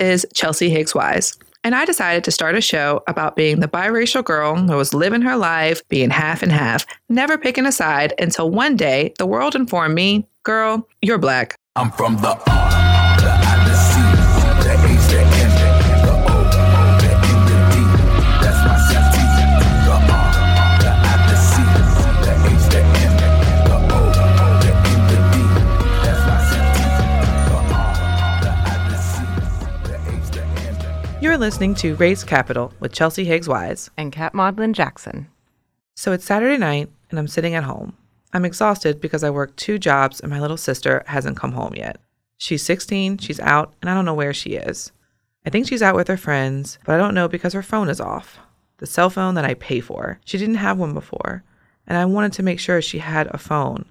is Chelsea Higgs Wise. And I decided to start a show about being the biracial girl who was living her life, being half and half, never picking a side until one day the world informed me, girl, you're black. I'm from the You're listening to Race Capital with Chelsea Higgs Wise. and Kat Mauldin Jackson. So it's Saturday night and I'm sitting at home. I'm exhausted because I work two jobs and my little sister hasn't come home yet. She's 16, she's out, and I don't know where she is. I think she's out with her friends, but I don't know because her phone is off. The cell phone that I pay for. She didn't have one before, and I wanted to make sure she had a phone.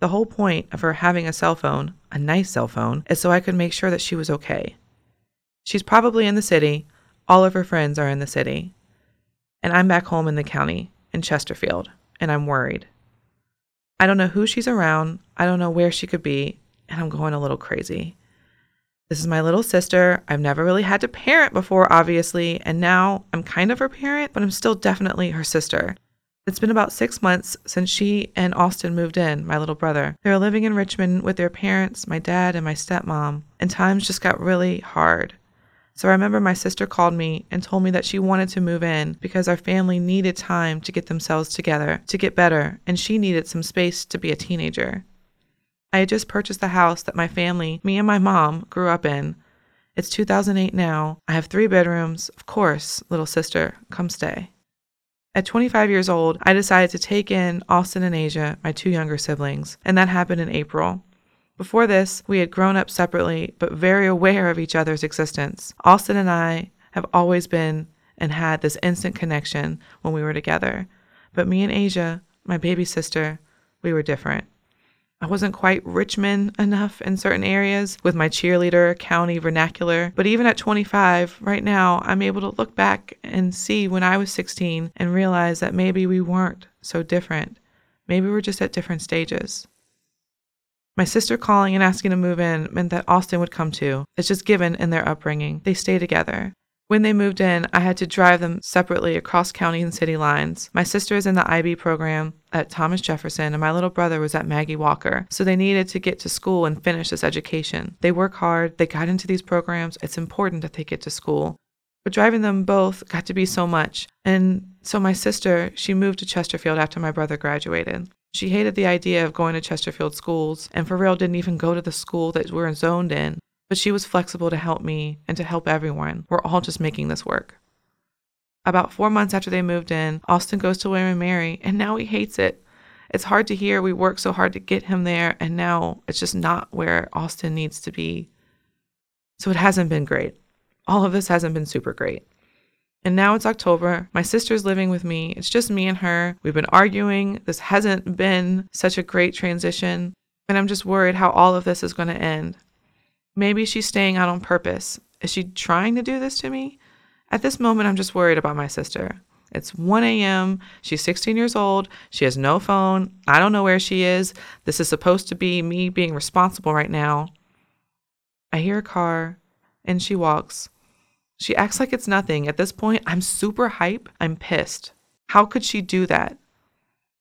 The whole point of her having a cell phone, a nice cell phone, is so I could make sure that she was okay. She's probably in the city. All of her friends are in the city. And I'm back home in the county, in Chesterfield, and I'm worried. I don't know who she's around. I don't know where she could be, and I'm going a little crazy. This is my little sister. I've never really had to parent before, obviously, and now I'm kind of her parent, but I'm still definitely her sister. It's been about six months since she and Austin moved in, my little brother. They were living in Richmond with their parents, my dad, and my stepmom, and times just got really hard. So I remember my sister called me and told me that she wanted to move in because our family needed time to get themselves together, to get better, and she needed some space to be a teenager. I had just purchased the house that my family, me and my mom, grew up in. It's 2008 now. I have three bedrooms. Of course, little sister, come stay. At 25 years old, I decided to take in Austin and Asia, my two younger siblings, and that happened in April. Before this, we had grown up separately, but very aware of each other's existence. Austin and I have always been and had this instant connection when we were together. But me and Asia, my baby sister, we were different. I wasn't quite Richmond enough in certain areas with my cheerleader county vernacular, but even at 25, right now, I'm able to look back and see when I was 16 and realize that maybe we weren't so different. Maybe we're just at different stages. My sister calling and asking to move in meant that Austin would come too. It's just given in their upbringing. They stay together. When they moved in, I had to drive them separately across county and city lines. My sister is in the IB program at Thomas Jefferson, and my little brother was at Maggie Walker, so they needed to get to school and finish this education. They work hard, they got into these programs. It's important that they get to school. But driving them both got to be so much. And so my sister, she moved to Chesterfield after my brother graduated. She hated the idea of going to Chesterfield schools, and for real didn't even go to the school that we're zoned in. But she was flexible to help me and to help everyone. We're all just making this work. About four months after they moved in, Austin goes to William and Mary, and now he hates it. It's hard to hear. We worked so hard to get him there, and now it's just not where Austin needs to be. So it hasn't been great. All of this hasn't been super great. And now it's October. My sister's living with me. It's just me and her. We've been arguing. This hasn't been such a great transition. And I'm just worried how all of this is going to end. Maybe she's staying out on purpose. Is she trying to do this to me? At this moment, I'm just worried about my sister. It's 1 a.m. She's 16 years old. She has no phone. I don't know where she is. This is supposed to be me being responsible right now. I hear a car and she walks. She acts like it's nothing. At this point, I'm super hype. I'm pissed. How could she do that?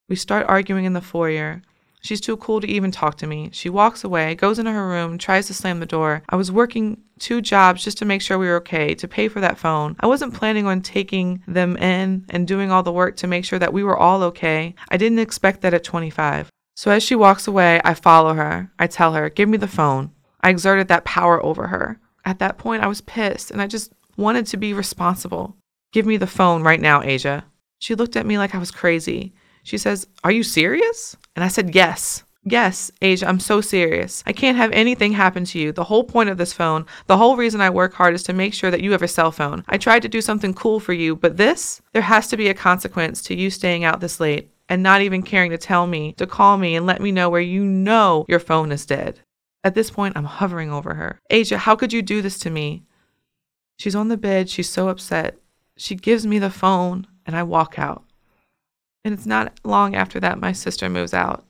We start arguing in the foyer. She's too cool to even talk to me. She walks away, goes into her room, tries to slam the door. I was working two jobs just to make sure we were okay, to pay for that phone. I wasn't planning on taking them in and doing all the work to make sure that we were all okay. I didn't expect that at 25. So as she walks away, I follow her. I tell her, Give me the phone. I exerted that power over her. At that point, I was pissed and I just wanted to be responsible. Give me the phone right now, Asia. She looked at me like I was crazy. She says, Are you serious? And I said, Yes. Yes, Asia, I'm so serious. I can't have anything happen to you. The whole point of this phone, the whole reason I work hard is to make sure that you have a cell phone. I tried to do something cool for you, but this, there has to be a consequence to you staying out this late and not even caring to tell me, to call me and let me know where you know your phone is dead. At this point, I'm hovering over her. Asia, how could you do this to me? She's on the bed. She's so upset. She gives me the phone and I walk out. And it's not long after that my sister moves out.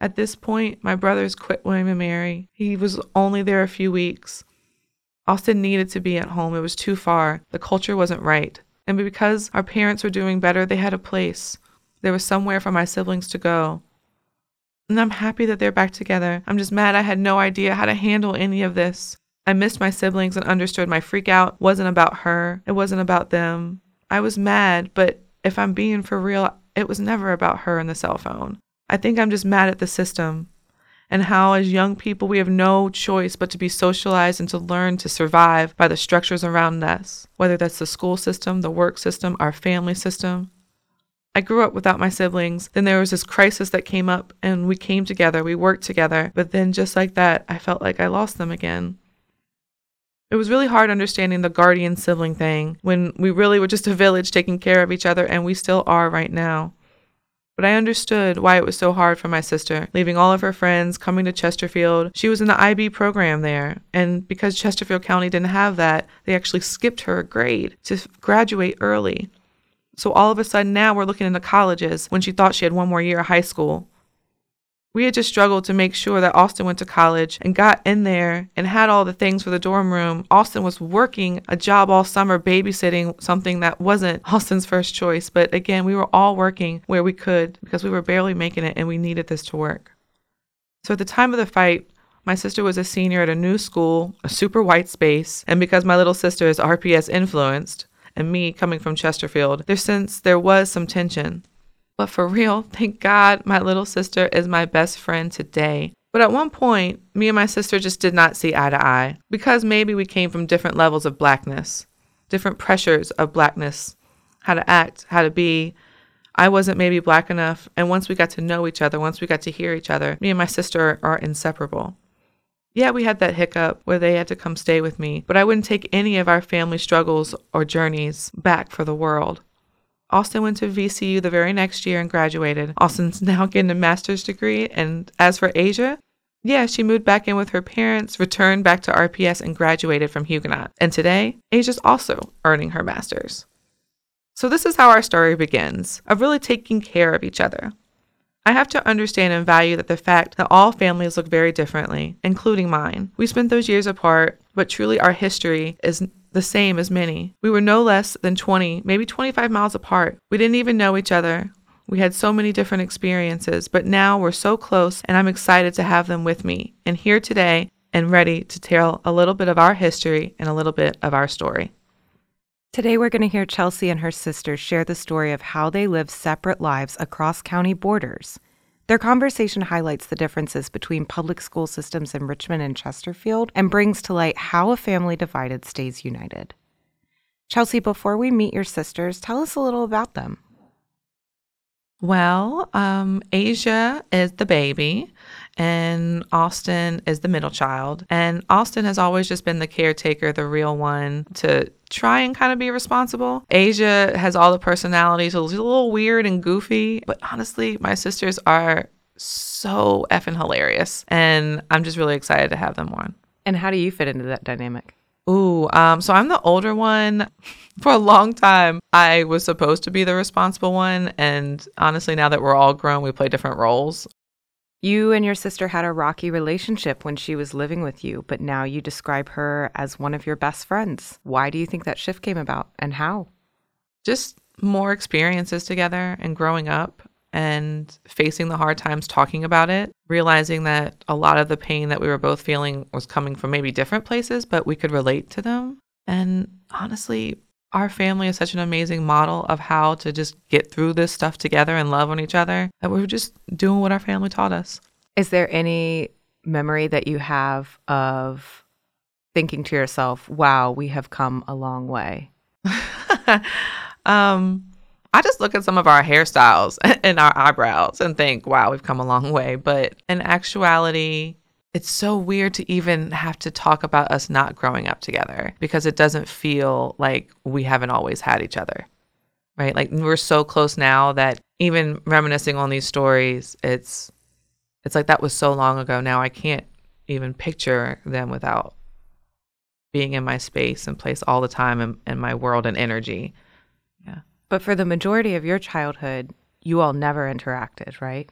At this point, my brother's quit William and Mary. He was only there a few weeks. Austin needed to be at home. It was too far. The culture wasn't right. And because our parents were doing better, they had a place. There was somewhere for my siblings to go. And I'm happy that they're back together. I'm just mad I had no idea how to handle any of this. I missed my siblings and understood my freak out wasn't about her. It wasn't about them. I was mad, but if I'm being for real, it was never about her and the cell phone. I think I'm just mad at the system and how, as young people, we have no choice but to be socialized and to learn to survive by the structures around us, whether that's the school system, the work system, our family system. I grew up without my siblings. Then there was this crisis that came up, and we came together, we worked together. But then, just like that, I felt like I lost them again. It was really hard understanding the guardian sibling thing when we really were just a village taking care of each other, and we still are right now. But I understood why it was so hard for my sister, leaving all of her friends, coming to Chesterfield. She was in the IB program there, and because Chesterfield County didn't have that, they actually skipped her grade to graduate early. So all of a sudden now we're looking into colleges when she thought she had one more year of high school. We had just struggled to make sure that Austin went to college and got in there and had all the things for the dorm room. Austin was working a job all summer babysitting something that wasn't Austin's first choice. But again, we were all working where we could because we were barely making it and we needed this to work. So at the time of the fight, my sister was a senior at a new school, a super white space, and because my little sister is RPS influenced, and me coming from Chesterfield, there since there was some tension. But for real, thank God my little sister is my best friend today. But at one point, me and my sister just did not see eye to eye because maybe we came from different levels of blackness, different pressures of blackness, how to act, how to be. I wasn't maybe black enough. And once we got to know each other, once we got to hear each other, me and my sister are inseparable. Yeah, we had that hiccup where they had to come stay with me, but I wouldn't take any of our family struggles or journeys back for the world. Austin went to VCU the very next year and graduated. Austin's now getting a master's degree. And as for Asia, yeah, she moved back in with her parents, returned back to RPS, and graduated from Huguenot. And today, Asia's also earning her master's. So, this is how our story begins of really taking care of each other. I have to understand and value that the fact that all families look very differently, including mine. We spent those years apart, but truly our history is the same as many. We were no less than 20, maybe 25 miles apart. We didn't even know each other. We had so many different experiences, but now we're so close, and I'm excited to have them with me and here today and ready to tell a little bit of our history and a little bit of our story. Today, we're going to hear Chelsea and her sisters share the story of how they live separate lives across county borders. Their conversation highlights the differences between public school systems in Richmond and Chesterfield and brings to light how a family divided stays united. Chelsea, before we meet your sisters, tell us a little about them. Well, um, Asia is the baby, and Austin is the middle child. And Austin has always just been the caretaker, the real one to try and kind of be responsible. Asia has all the personalities, a little weird and goofy, but honestly, my sisters are so effing hilarious. And I'm just really excited to have them on. And how do you fit into that dynamic? Ooh, um, so I'm the older one. For a long time, I was supposed to be the responsible one. And honestly, now that we're all grown, we play different roles. You and your sister had a rocky relationship when she was living with you, but now you describe her as one of your best friends. Why do you think that shift came about and how? Just more experiences together and growing up and facing the hard times talking about it, realizing that a lot of the pain that we were both feeling was coming from maybe different places, but we could relate to them. And honestly, our family is such an amazing model of how to just get through this stuff together and love on each other that we're just doing what our family taught us. Is there any memory that you have of thinking to yourself, wow, we have come a long way? um, I just look at some of our hairstyles and our eyebrows and think, wow, we've come a long way. But in actuality, it's so weird to even have to talk about us not growing up together because it doesn't feel like we haven't always had each other. Right? Like we're so close now that even reminiscing on these stories, it's it's like that was so long ago now I can't even picture them without being in my space and place all the time and, in my world and energy. Yeah. But for the majority of your childhood, you all never interacted, right?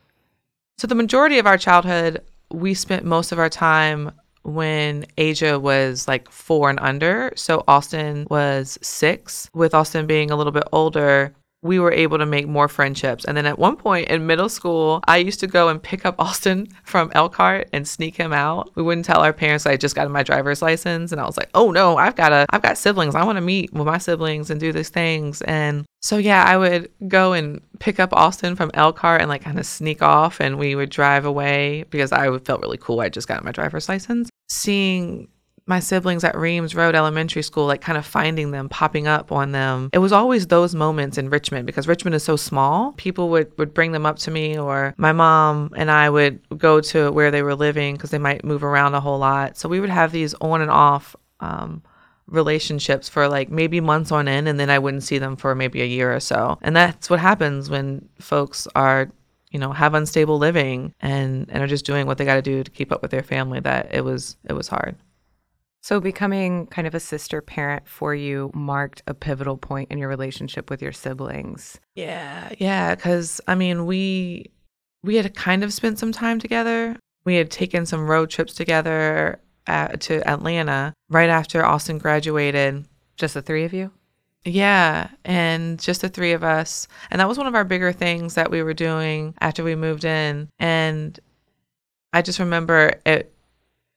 So the majority of our childhood, we spent most of our time when Asia was like four and under. So Austin was six. With Austin being a little bit older, we were able to make more friendships. And then at one point in middle school, I used to go and pick up Austin from Elkhardt and sneak him out. We wouldn't tell our parents I just got my driver's license. And I was like, oh no, I've got a I've got siblings. I want to meet with my siblings and do these things. And so yeah, I would go and pick up Austin from Elkhardt and like kind of sneak off and we would drive away because I felt really cool. I just got my driver's license. Seeing my siblings at Reams Road Elementary School, like kind of finding them, popping up on them. It was always those moments in Richmond because Richmond is so small. People would, would bring them up to me, or my mom and I would go to where they were living because they might move around a whole lot. So we would have these on and off um, relationships for like maybe months on end, and then I wouldn't see them for maybe a year or so. And that's what happens when folks are you know have unstable living and and are just doing what they got to do to keep up with their family that it was it was hard So, becoming kind of a sister parent for you marked a pivotal point in your relationship with your siblings. Yeah, yeah, because I mean, we we had kind of spent some time together. We had taken some road trips together at, to Atlanta right after Austin graduated. Just the three of you? Yeah, and just the three of us. And that was one of our bigger things that we were doing after we moved in. And I just remember it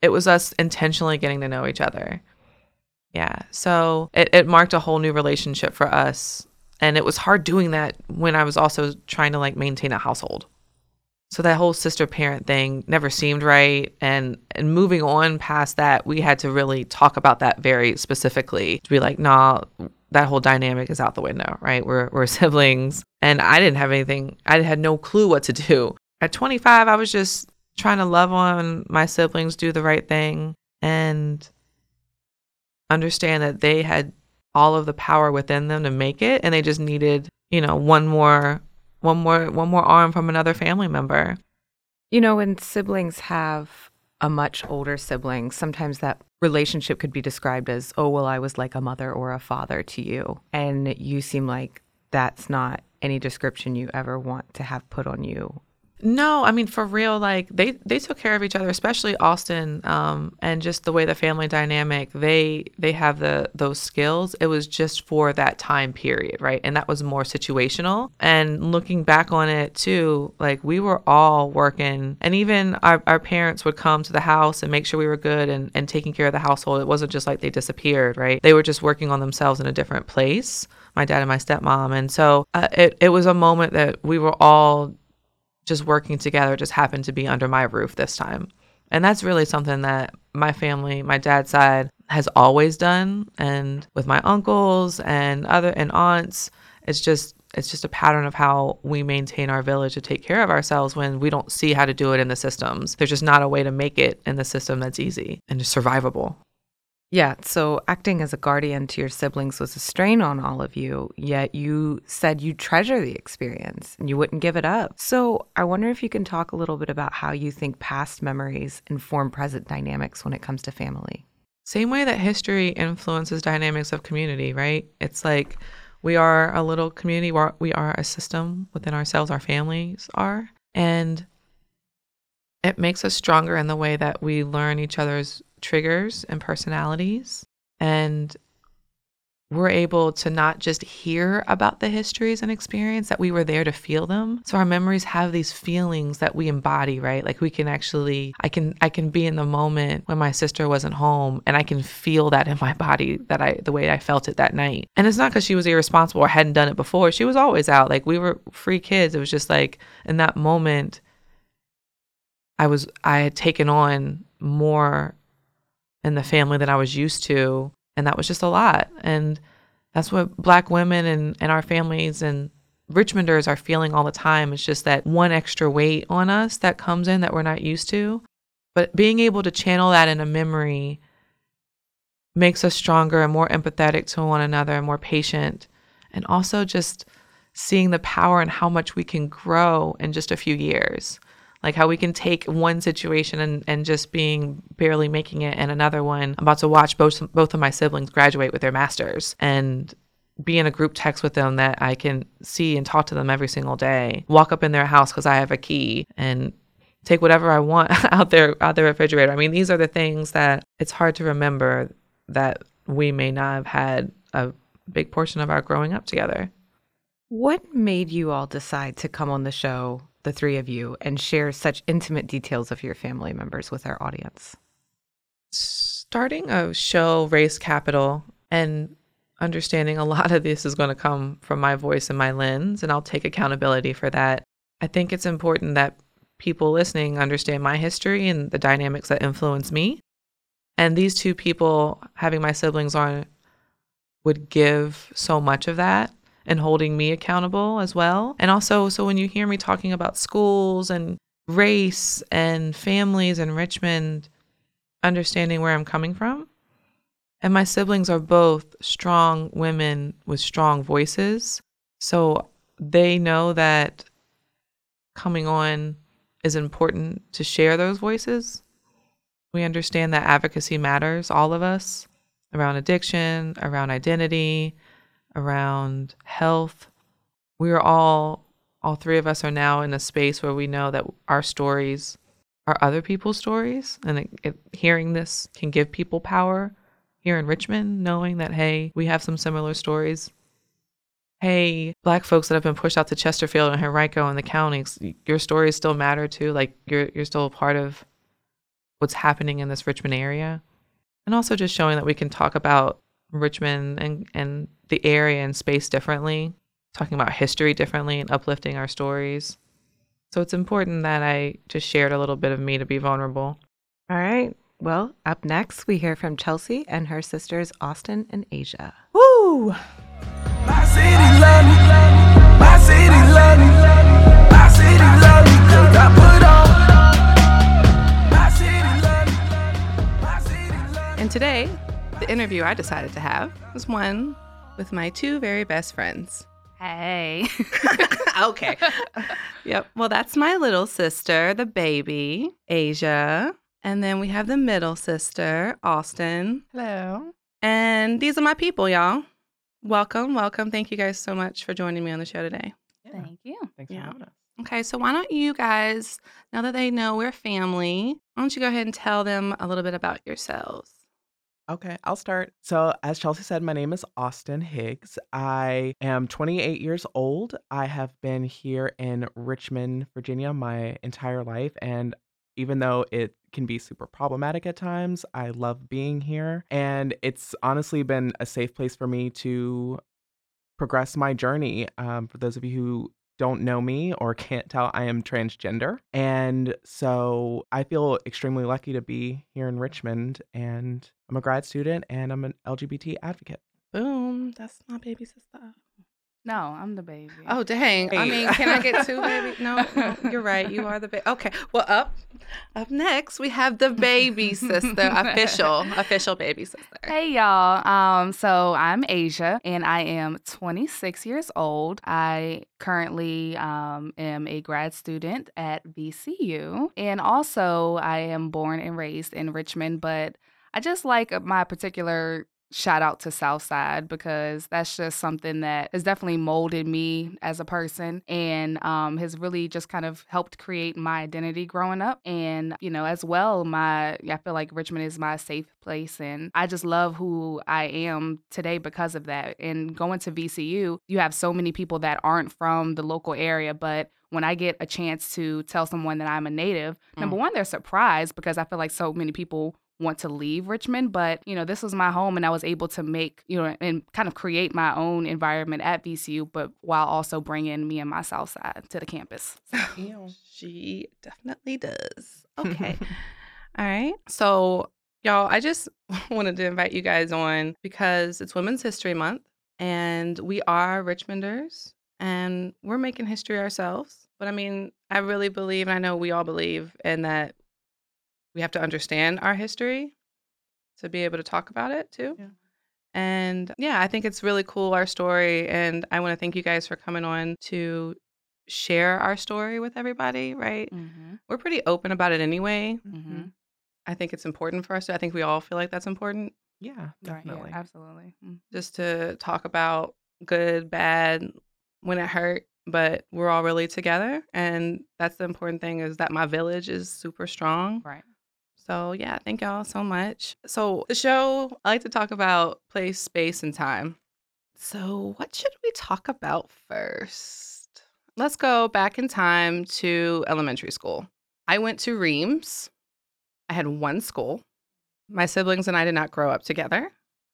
it was us intentionally getting to know each other. Yeah. So it, it marked a whole new relationship for us. And it was hard doing that when I was also trying to like maintain a household. So that whole sister parent thing never seemed right. And and moving on past that, we had to really talk about that very specifically to be like, nah, that whole dynamic is out the window, right? We're we're siblings. And I didn't have anything, I had no clue what to do. At 25, I was just trying to love on my siblings, do the right thing, and understand that they had all of the power within them to make it and they just needed, you know, one more one more one more arm from another family member. You know, when siblings have a much older sibling, sometimes that relationship could be described as, oh, well, I was like a mother or a father to you. And you seem like that's not any description you ever want to have put on you. No, I mean for real, like they they took care of each other, especially Austin, um, and just the way the family dynamic. They they have the those skills. It was just for that time period, right? And that was more situational. And looking back on it too, like we were all working, and even our, our parents would come to the house and make sure we were good and and taking care of the household. It wasn't just like they disappeared, right? They were just working on themselves in a different place. My dad and my stepmom, and so uh, it it was a moment that we were all just working together just happened to be under my roof this time. And that's really something that my family, my dad's side, has always done. And with my uncles and other and aunts, it's just it's just a pattern of how we maintain our village to take care of ourselves when we don't see how to do it in the systems. There's just not a way to make it in the system that's easy and survivable. Yeah, so acting as a guardian to your siblings was a strain on all of you, yet you said you treasure the experience and you wouldn't give it up. So I wonder if you can talk a little bit about how you think past memories inform present dynamics when it comes to family. Same way that history influences dynamics of community, right? It's like we are a little community, we are a system within ourselves, our families are. And it makes us stronger in the way that we learn each other's triggers and personalities. And we're able to not just hear about the histories and experience that we were there to feel them. So our memories have these feelings that we embody right? Like we can actually i can i can be in the moment when my sister wasn't home and i can feel that in my body that i the way i felt it that night. And it's not because she was irresponsible or hadn't done it before. She was always out. Like we were free kids. It was just like in that moment i was i had taken on more in the family that i was used to and that was just a lot. And that's what black women and, and our families and richmonders are feeling all the time. It's just that one extra weight on us that comes in that we're not used to. But being able to channel that in a memory makes us stronger and more empathetic to one another and more patient. And also just seeing the power and how much we can grow in just a few years like how we can take one situation and, and just being barely making it and another one i'm about to watch both both of my siblings graduate with their masters and be in a group text with them that i can see and talk to them every single day walk up in their house because i have a key and take whatever I want out there out the refrigerator. I mean, these are the things that it's hard to remember that we may not have had a big portion of our growing up together. What made you all decide to come on the show, the three of you, and share such intimate details of your family members with our audience? Starting a show, Race Capital, and understanding a lot of this is going to come from my voice and my lens, and I'll take accountability for that. I think it's important that people listening understand my history and the dynamics that influence me. And these two people, having my siblings on, would give so much of that and holding me accountable as well. And also, so when you hear me talking about schools and race and families in Richmond, understanding where I'm coming from. And my siblings are both strong women with strong voices. So they know that coming on is important to share those voices. We understand that advocacy matters, all of us, around addiction, around identity, around health. We are all, all three of us are now in a space where we know that our stories are other people's stories. And it, it, hearing this can give people power here in Richmond, knowing that, hey, we have some similar stories. Hey, black folks that have been pushed out to Chesterfield and Henrico and the counties, your stories still matter too. Like you're you're still a part of what's happening in this Richmond area. And also just showing that we can talk about Richmond and, and the area and space differently, talking about history differently and uplifting our stories. So it's important that I just shared a little bit of me to be vulnerable. All right. Well, up next, we hear from Chelsea and her sisters, Austin and Asia. Woo! My city love me. My city love me. My city love me 'cause I put on. My city love me. My city love me. And today, the interview I decided to have was one with my two very best friends. Hey. okay. yep. Well, that's my little sister, the baby, Asia. And then we have the middle sister, Austin. Hello. And these are my people, y'all. Welcome, welcome. Thank you guys so much for joining me on the show today. Thank you. Thanks Yeah. for having us. Okay, so why don't you guys, now that they know we're family, why don't you go ahead and tell them a little bit about yourselves? Okay, I'll start. So, as Chelsea said, my name is Austin Higgs. I am 28 years old. I have been here in Richmond, Virginia my entire life. And even though it can be super problematic at times, I love being here. And it's honestly been a safe place for me to progress my journey. Um, for those of you who don't know me or can't tell, I am transgender. And so I feel extremely lucky to be here in Richmond. And I'm a grad student and I'm an LGBT advocate. Boom, that's my baby sister. No, I'm the baby. Oh dang! I mean, can I get two, baby? No, no, you're right. You are the baby. Okay. Well, up, up next we have the baby sister, official, official baby sister. Hey y'all. Um, so I'm Asia and I am 26 years old. I currently um, am a grad student at VCU. And also I am born and raised in Richmond, but I just like my particular shout out to Southside because that's just something that has definitely molded me as a person and um, has really just kind of helped create my identity growing up. And, you know, as well, my, I feel like Richmond is my safe place. And I just love who I am today because of that. And going to VCU, you have so many people that aren't from the local area, but when I get a chance to tell someone that I'm a native, number one, they're surprised because I feel like so many people want to leave Richmond, but you know, this was my home and I was able to make, you know, and kind of create my own environment at VCU, but while also bringing me and my South Side to the campus. She definitely does. Okay. All right. So, y'all, I just wanted to invite you guys on because it's Women's History Month and we are Richmonders and we're making history ourselves. But I mean, I really believe, and I know we all believe, in that we have to understand our history to be able to talk about it too. Yeah. And yeah, I think it's really cool, our story. And I want to thank you guys for coming on to share our story with everybody, right? Mm-hmm. We're pretty open about it anyway. Mm-hmm. I think it's important for us. To, I think we all feel like that's important Yeah, Right, yeah, definitely. absolutely. Mm. just to talk about good, bad, when it hurt, but we're all really together. And that's the important thing is that my village is super strong. Right. So, yeah, thank y'all so much. So, the show, I like to talk about place, space, and time. So, what should we talk about first? Let's go back in time to elementary school. I went to Reams. I had one school. My siblings and I did not grow up together.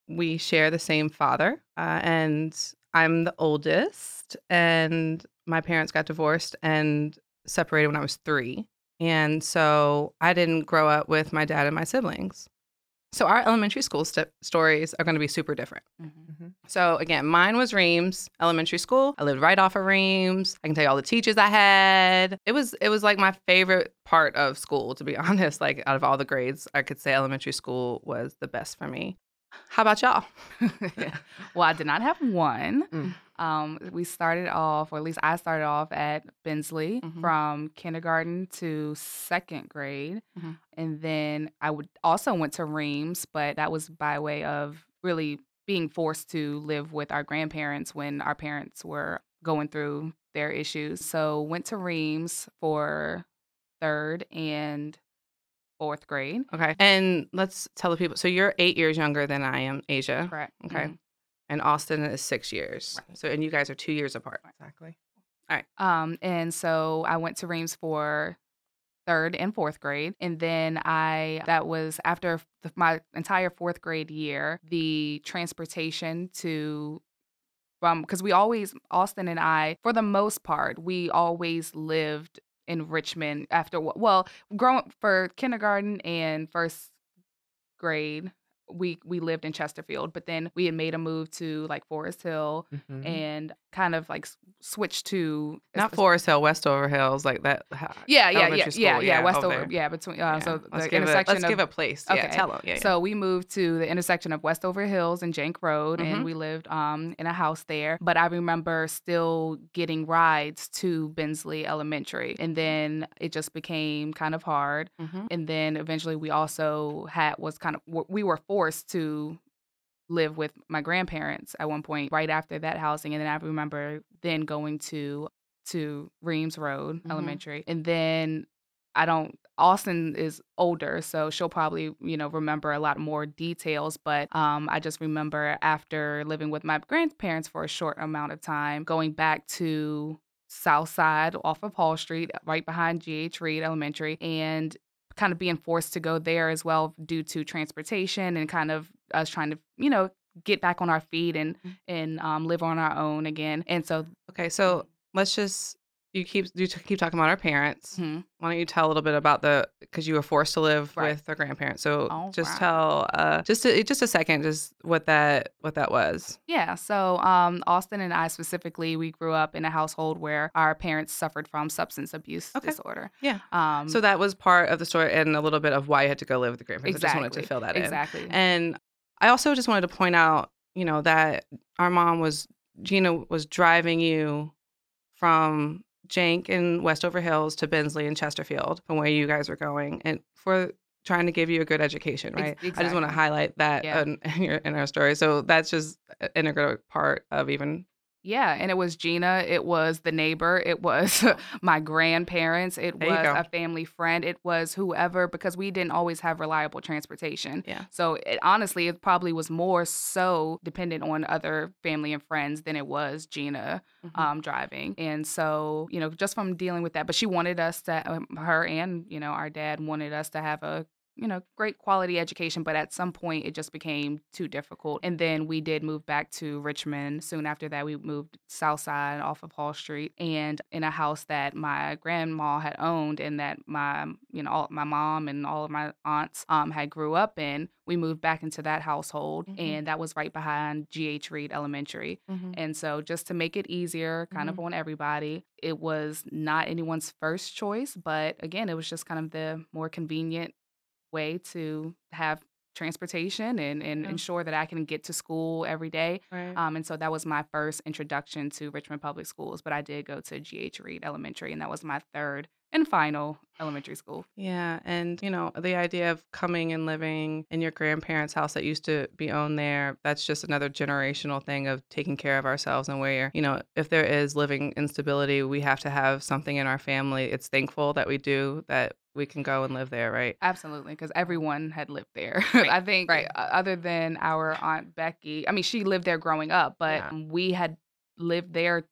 We share the same father, uh, and I'm the oldest. And my parents got divorced and separated when I was three. And so I didn't grow up with my dad and my siblings. So our elementary school st- stories are going to be super different. Mhm. So again, mine was Reams Elementary School. I lived right off of Reams. I can tell you all the teachers I had. It was it was like my favorite part of school, to be honest. Like out of all the grades, I could say elementary school was the best for me. How about y'all? well, I did not have one. Mm. Um, we started off, or at least I started off at Bensley Mhm. from kindergarten to second grade, Mhm. and then I would also went to Reams, but that was by way of really being forced to live with our grandparents when our parents were going through their issues. So went to Reams for third and fourth grade. Okay. And let's tell the people. So you're eight years younger than I am, Asia. Correct. Okay. Mhm. And Austin is six years. Right. So and you guys are two years apart. Exactly. All right. Um, and so I went to Reams for third and fourth grade. And then I, that was after th- my entire fourth grade year, the transportation to, from, because we always, Austin and I, for the most part, we always lived in Richmond after, well, growing for kindergarten and first grade. We we lived in Chesterfield, but then we had made a move to like Forest Hill Mhm. and kind of like switched to Not Forest Hill, Westover Hills, like that. yeah, yeah, yeah, yeah, school, yeah, yeah, Westover, over yeah, between uh, Yeah. so let's the intersection a, let's of, give a place. Yeah, Okay. tell them. Yeah, yeah. So we moved to the intersection of Westover Hills and Jahnke Road, Mhm. and we lived um in a house there. But I remember still getting rides to Bensley Elementary, and then it just became kind of hard. Mhm. And then eventually, we also had was kind of we were forced to live with my grandparents at one point right after that housing and then i remember then going to to reams road Mhm. elementary and then i don't austin is older so she'll probably you know remember a lot more details but um i just remember after living with my grandparents for a short amount of time going back to south side off of hall street right behind gh reid elementary and kind of being forced to go there as well due to transportation and kind of us trying to you know get back on our feet and and um, live on our own again. And so Okay, so let's just you keep you t- keep talking about our parents. mhm. Why don't you tell a little bit about the because you were forced to live Right. with their grandparents. So All just right. tell uh just a, just a second just what that what that was. yeah so um, austin and i specifically we grew up in a household where our parents suffered from substance abuse Okay. disorder Yeah. um, so that was part of the story and a little bit of why you had to go live with the grandparents. I just wanted to fill that in. exactly And I also just wanted to point out, you know, that our mom was Gina was driving you from Jahnke in Westover Hills to Bensley and Chesterfield from where you guys were going and for trying to give you a good education, right? I just want to highlight that Yeah. in, in, your, in our story. So that's just an integral part of even Yeah, and it was Gina, it was the neighbor, it was my grandparents, it There was a family friend, it was whoever because we didn't always have reliable transportation. Yeah. So it, honestly, it probably was more so dependent on other family and friends than it was Gina Mhm. um, driving. And so, you know, just from dealing with that, but she wanted us to, um, her and, you know, our dad wanted us to have a you know, great quality education, but at some point it just became too difficult. And then we did move back to Richmond. Soon after that, we moved south side off of Hall Street and in a house that my grandma had owned and that my, you know, all, my mom and all of my aunts um, had grew up in. We moved back into that household, Mhm. and that was right behind G.H. Reid Elementary. And so, just to make it easier, kind of on everybody, it was not anyone's first choice, but again, it was just kind of the more convenient way to have transportation and, and Yeah. ensure that I can get to school every day. Right. Um, and so that was my first introduction to Richmond Public Schools. But I did go to GH Reid Elementary, and that was my third and final elementary school. Yeah, and you know, the idea of coming and living in your grandparents' house that used to be owned there, that's just another generational thing of taking care of ourselves and where, you know, if there is living instability, we have to have something in our family. It's thankful that we do that we can go and live there, right? Absolutely, because everyone had lived there. Right, I think, right. uh, other than our aunt Becky, I mean, she lived there growing up, but Yeah. we had lived there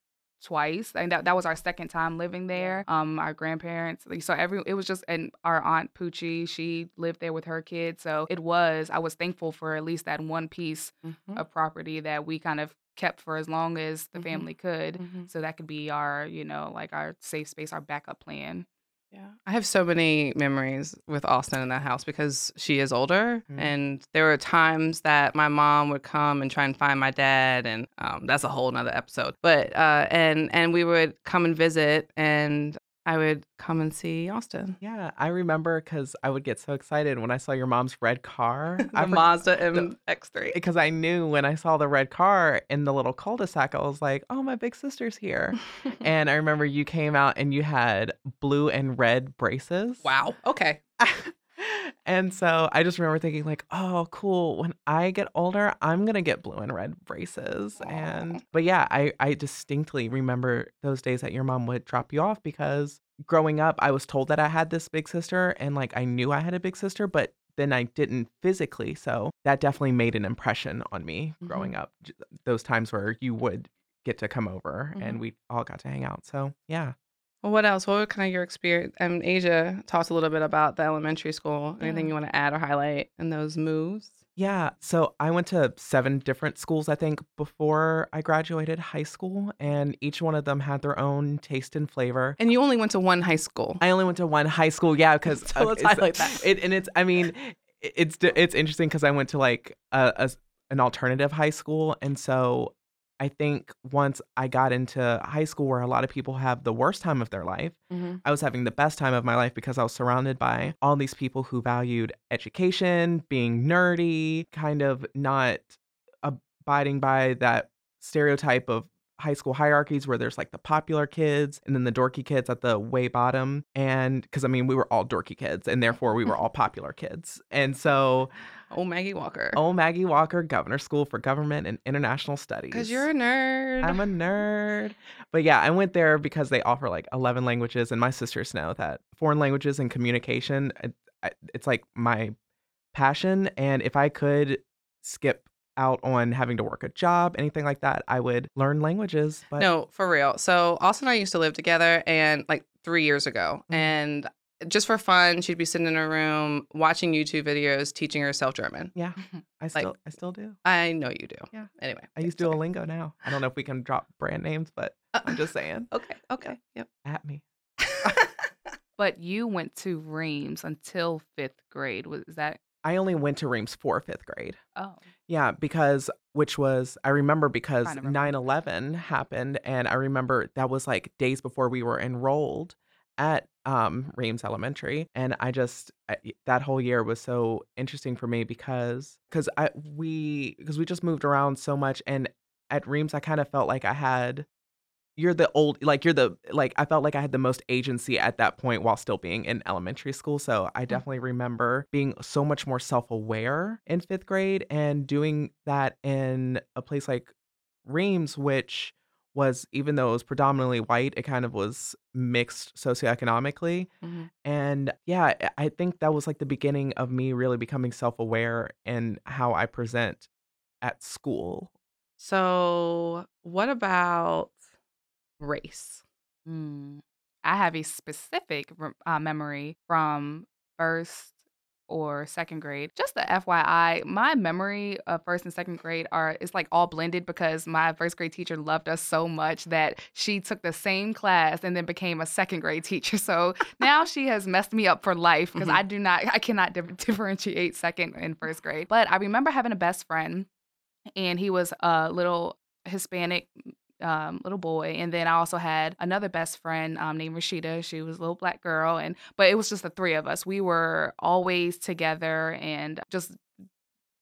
twice, and that, that was our second time living there. Um, our grandparents, so every it was just, and our aunt Poochie, she lived there with her kids, so it was. I was thankful for at least that one piece Mhm. of property that we kind of kept for as long as the Mhm. family could. Mhm. So that could be our, you know, like our safe space, our backup plan. Yeah. I have so many memories with Austin in that house because she is older. Mhm. And there were times that my mom would come and try and find my dad. And um, that's a whole nother episode. But, uh, and, and we would come and visit and I would come and see Austin. Yeah, I remember because I would get so excited when I saw your mom's red car. the I Mazda MX3. because I knew when I saw the red car in the little cul-de-sac, I was like, "Oh, my big sister's here." and I remember you came out and you had blue and red braces. wow. Okay. and so I just remember thinking like, "Oh, cool. When I get older, I'm going to get blue and red braces." And but yeah, I I distinctly remember those days that your mom would drop you off because growing up, I was told that I had this big sister and like I knew I had a big sister, but then I didn't physically. So that definitely made an impression on me growing up. Those times where you would get to come over and Mhm. we all got to hang out. So yeah. Well, what else? What were kind of your experience? Um, Asia talked a little bit about the elementary school. Anything Yeah. you want to add or highlight in those moves? Yeah. So I went to seven different schools, I think, before I graduated high school, and each one of them had their own taste and flavor. And you only went to one high school. I only went to one high school, yeah, because So let's highlight that. It, and it's, I mean, it's it's interesting because I went to like a, a an alternative high school, and so I think once I got into high school, where a lot of people have the worst time of their life, Mhm. I was having the best time of my life because I was surrounded by all these people who valued education, being nerdy, kind of not abiding by that stereotype of high school hierarchies where there's like the popular kids and then the dorky kids at the way bottom. And because I mean, we were all dorky kids and therefore we were all popular kids. And so, Oh, Maggie Walker. oh, Maggie Walker, Governor School for Government and International Studies. Because you're a nerd. I'm a nerd. But yeah, I went there because they offer like 11 languages, and my sisters know that foreign languages and communication, it, it's like my passion. And if I could skip out on having to work a job, anything like that, I would learn languages. But no, for real. So Austin and I used to live together, and like three years ago, Mhm. and just for fun, she'd be sitting in her room watching YouTube videos, teaching herself German. yeah, I still, I still do. I know you do. Yeah. Anyway, I use sorry. Duolingo now. I don't know if we can drop brand names, but uh, I'm just saying, Okay. Okay. Yep. at me. But you went to Reams until fifth grade. Was that? I only went to Reams for fifth grade. Oh, Yeah, because which was I remember because Kind 9/11 happened and I remember that was like days before we were enrolled at um Reams Elementary and I just I, that whole year was so interesting for me because cuz I we because we just moved around so much and at Reams I kind of felt like I had you're the old like you're the like I felt like I had the most agency at that point while still being in elementary school. So I definitely remember being so much more self-aware in 5th grade and doing that in a place like Reams which was even though it was predominantly white, it kind of was mixed socioeconomically. Mhm. And yeah, I- think that was like the beginning of me really becoming self-aware in how I present at school. So, what about race? Mm. I have a specific uh, memory from first or second grade. Just the FYI, my memory of first and second grade are it's like all blended because my first grade teacher loved us so much that she took the same class and then became a second grade teacher. So now she has messed me up for life because Mhm. I do not, I cannot dif- differentiate second and first grade. But I remember having a best friend, and he was a little Hispanic um, little boy, and then I also had another best friend um, named Rashida. She was a little black girl, and but it was just the three of us. We were always together and just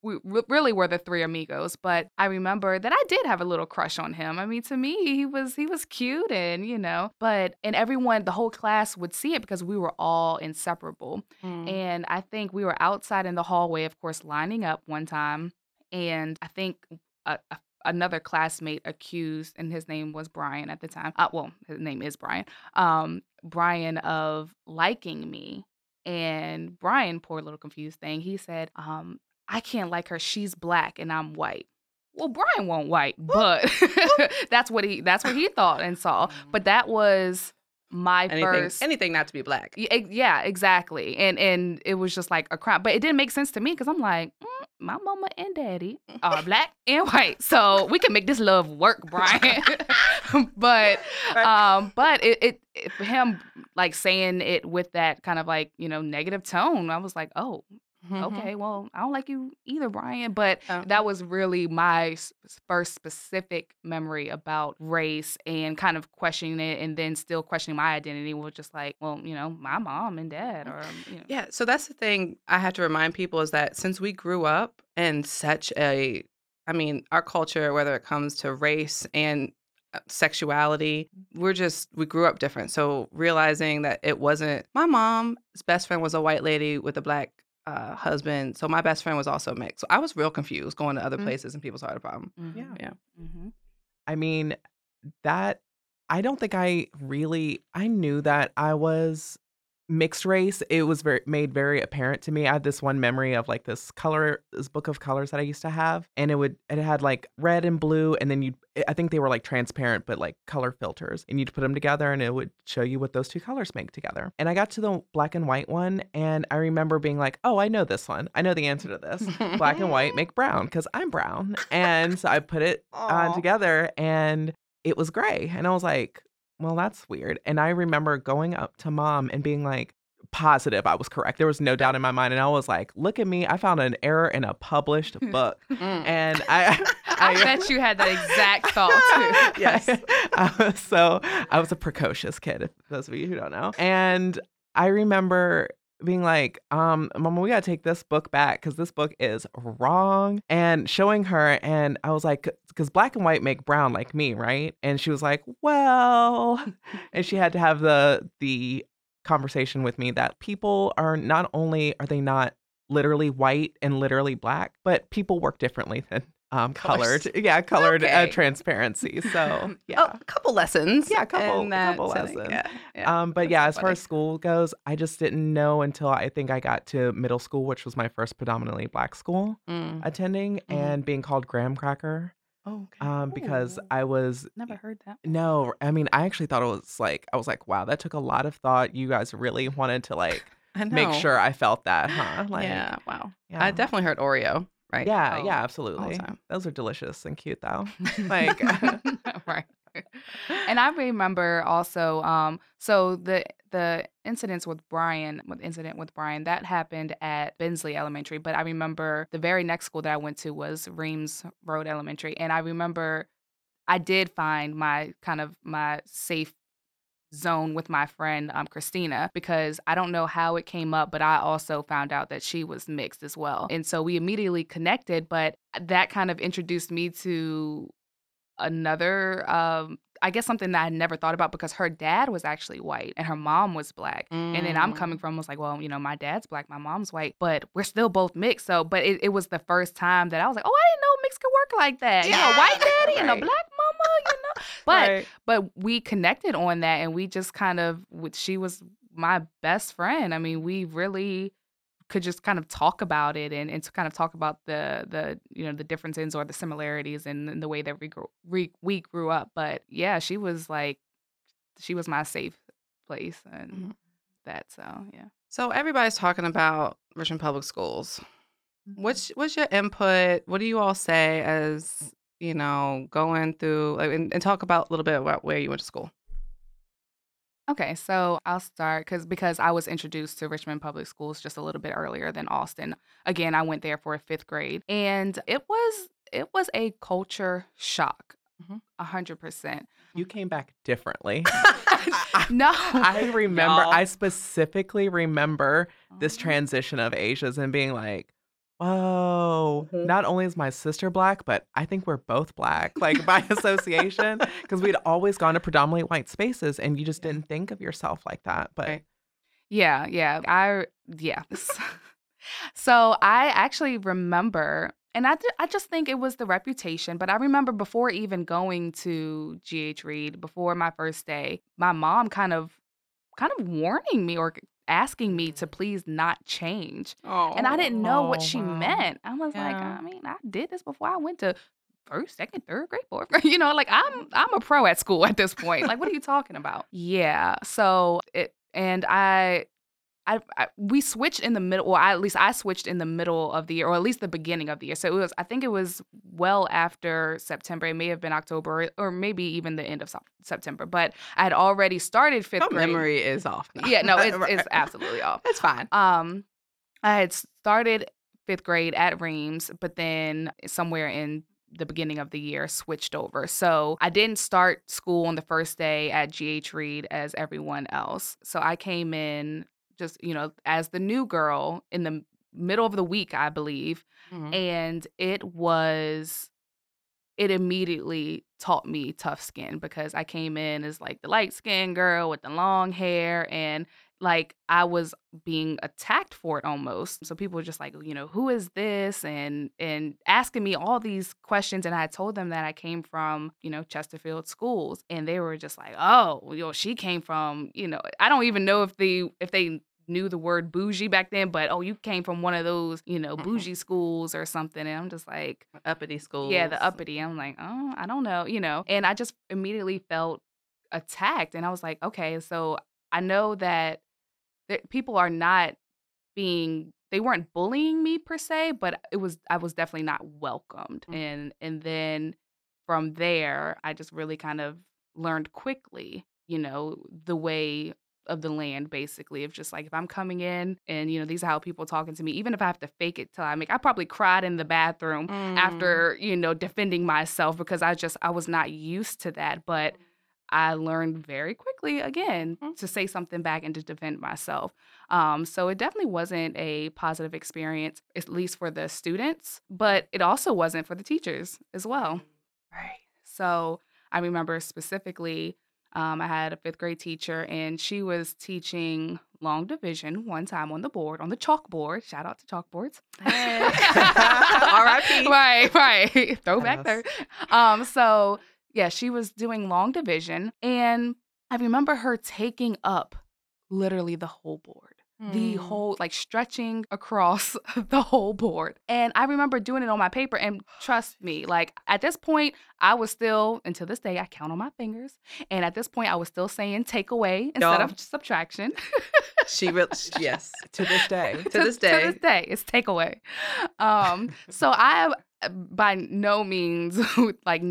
we really were the three amigos. But I remember that I did have a little crush on him. I mean, to me, he was he was cute, and you know, but and everyone, the whole class would see it because we were all inseparable. Mm. And I think we were outside in the hallway, of course, lining up one time, and I think a, a another classmate accused, and his name was Brian at the time. Uh, well, his name is Brian. Um, Brian of liking me. And Brian, poor little confused thing, he said, um, I can't like her. She's black and I'm white. Well, Brian won't white, but that's what he that's what he thought and saw. But that was my anything, first anything not to be black. Yeah, exactly. And and it was just like a crime, but it didn't make sense to me because I'm like, mm, my mama and daddy are black and white, so we can make this love work, Brian. but um, but it, it, it for him like saying it with that kind of like you know negative tone, I was like, oh, Mhm. okay, well, I don't like you either, Brian. But Oh. that was really my first specific memory about race and kind of questioning it and then still questioning my identity was just like, well, you know, my mom and dad or, you know. Yeah, so that's the thing I have to remind people is that since we grew up in such a, I mean, our culture, whether it comes to race and uh, sexuality, we're just, we grew up different. So realizing that it wasn't, my mom's best friend was a white lady with a black uh, husband. So my best friend was also mixed. So I was real confused going to other Mm. places and people saw the problem. Mhm, Yeah. Yeah. mhm. I mean, that I don't think I really I knew that I was mixed race. It was very made very apparent to me. I had this one memory of like this color this book of colors that I used to have and it would it had like red and blue and then you eh, I think they were like transparent but like color filters and you'd put them together and it would show you what those two colors make together. And I got to the black and white one and I remember being like, "Oh, I know this one. I know the answer to this. black and white make brown because I'm brown." And so I put it on together and it was gray. And I was like, well, that's weird. And I remember going up to mom and being like, positive I was correct. There was no doubt in my mind. And I was like, look at me. I found an error in a published book. Mm. And I, I bet you had that exact thought too. yes. Uh, so I was a precocious kid, those of you who don't know. And I remember being like, um, Mama, we gotta take this book back because this book is wrong. And showing her, and I was like, because black and white make brown like me, right? And she was like, well, and she had to have the the conversation with me that people are not only are they not literally white and literally black, but people work differently than um colored. Yeah, colored uh, transparency. So yeah. Oh, a couple lessons. Yeah, a couple- that couple lessons. Yeah, yeah. Um, but That's yeah, so as far as school goes, I just didn't know until I think I got to middle school, which was my first predominantly black school Mm. attending, Mhm. and being called graham cracker. Oh, okay. Um, because Ooh. I was Never heard that. no, I mean, I actually thought it was like I was like, wow, that took a lot of thought. You guys really wanted to like make sure I felt that, huh? Like, yeah. Wow. yeah. I definitely heard Oreo. Right. Yeah, Oh, yeah, absolutely. Those are delicious and cute though. like, right. And I remember also, um, so the the incidents with Brian, with incident with Brian, that happened at Bensley Elementary. But I remember the very next school that I went to was Reams Road Elementary, and I remember I did find my kind of my safe zone with my friend um, Christina because I don't know how it came up, but I also found out that she was mixed as well. And so we immediately connected, but that kind of introduced me to another um I guess something that I had never thought about because her dad was actually white and her mom was black. And then I'm coming Mm. from was like, well, you know, my dad's black, my mom's white, but we're still both mixed. So, but it, it was the first time that I was like, oh, I didn't know mixed could work like that. You know, white daddy and a black mama, you know. But right. but we connected on that and we just kind of she was my best friend i mean we really could just kind of talk about it and, and to kind of talk about the the you know the differences or the similarities and the way that we grew we, we grew up but yeah she was like she was my safe place and Mhm. that so yeah So everybody's talking about Richmond Public Schools. What's what's your input? What do you all say as you know going through like, and, and talk about a little bit about where you went to school? Okay, so I'll start because because I was introduced to Richmond Public Schools just a little bit earlier than Austin. Again, I went there for fifth grade, and it was it was a culture shock, Mhm. a hundred percent. You came back differently. No, I remember, Y'all. I specifically remember this Mhm. transition of Asia's and being like, whoa, Mhm. not only is my sister black, but I think we're both black, like by association, because we'd always gone to predominantly white spaces and you just didn't think of yourself like that. But Right. Yeah, yeah. I yeah. so I actually remember and I, ju- I just think it was the reputation, but I remember before even going to GH Reid, before my first day, my mom kind of kind of warning me or asking me to please not change. Oh, And I didn't know what Oh, she wow. meant. I was like, I mean, I did this before I went to first, second, third grade, fourth grade. You know, like I'm I'm a pro at school at this point. Like, what are you talking about? Yeah. So it and I I, I we switched in the middle or I, at least I switched in the middle of the year or at least the beginning of the year. So it was I think it was well after September. It may have been October or, maybe even the end of September. But I had already started 5th Your grade. memory is off. now. Yeah, no, it's, Right. it's absolutely off. It's fine. Um, I had started fifth grade at Reams, but then somewhere in the beginning of the year switched over. So I didn't start school on the first day at GH Reid as everyone else. So I came in just, you know, as the new girl in the middle of the week, I believe. Mhm. And it was it immediately taught me tough skin because I came in as like the light skinned girl with the long hair and like I was being attacked for it almost. So people were just like, you know, who is this? And and asking me all these questions. And I told them that I came from, you know, Chesterfield schools. And they were just like, oh, you know, she came from, you know, I don't even know if they if they knew the word bougie back then, but oh, you came from one of those, you know, bougie schools or something. And I'm just like, uppity schools. yeah, the uppity. I'm like, oh, I don't know, you know. And I just immediately felt attacked, and I was like, okay, so I know that that people are not being they weren't bullying me per se, but it was I was definitely not welcomed. Mm. And and then from there, I just really kind of learned quickly, you know, the way of the land basically of just like if I'm coming in and you know these are how people talking to me even if I have to fake it till I make I probably cried in the bathroom Mm. after you know defending myself because I just I was not used to that but I learned very quickly again Mm. to say something back and to defend myself um, so it definitely wasn't a positive experience at least for the students but it also wasn't for the teachers as well Right. so I remember specifically um, I had a fifth grade teacher and she was teaching long division one time on the board on the chalkboard shout out to chalkboards. Hey. R.I.P.. right right throwback there. Um so yeah she was doing long division and i remember her taking up literally the whole board the Mm. whole like stretching across the whole board and i remember doing it on my paper and trust me like at this point i was still until this day i count on my fingers and at this point i was still saying take away instead Y'all. of subtraction She really, yes. to this day, To this day. to this day it's takeaway um so i uh, by no means like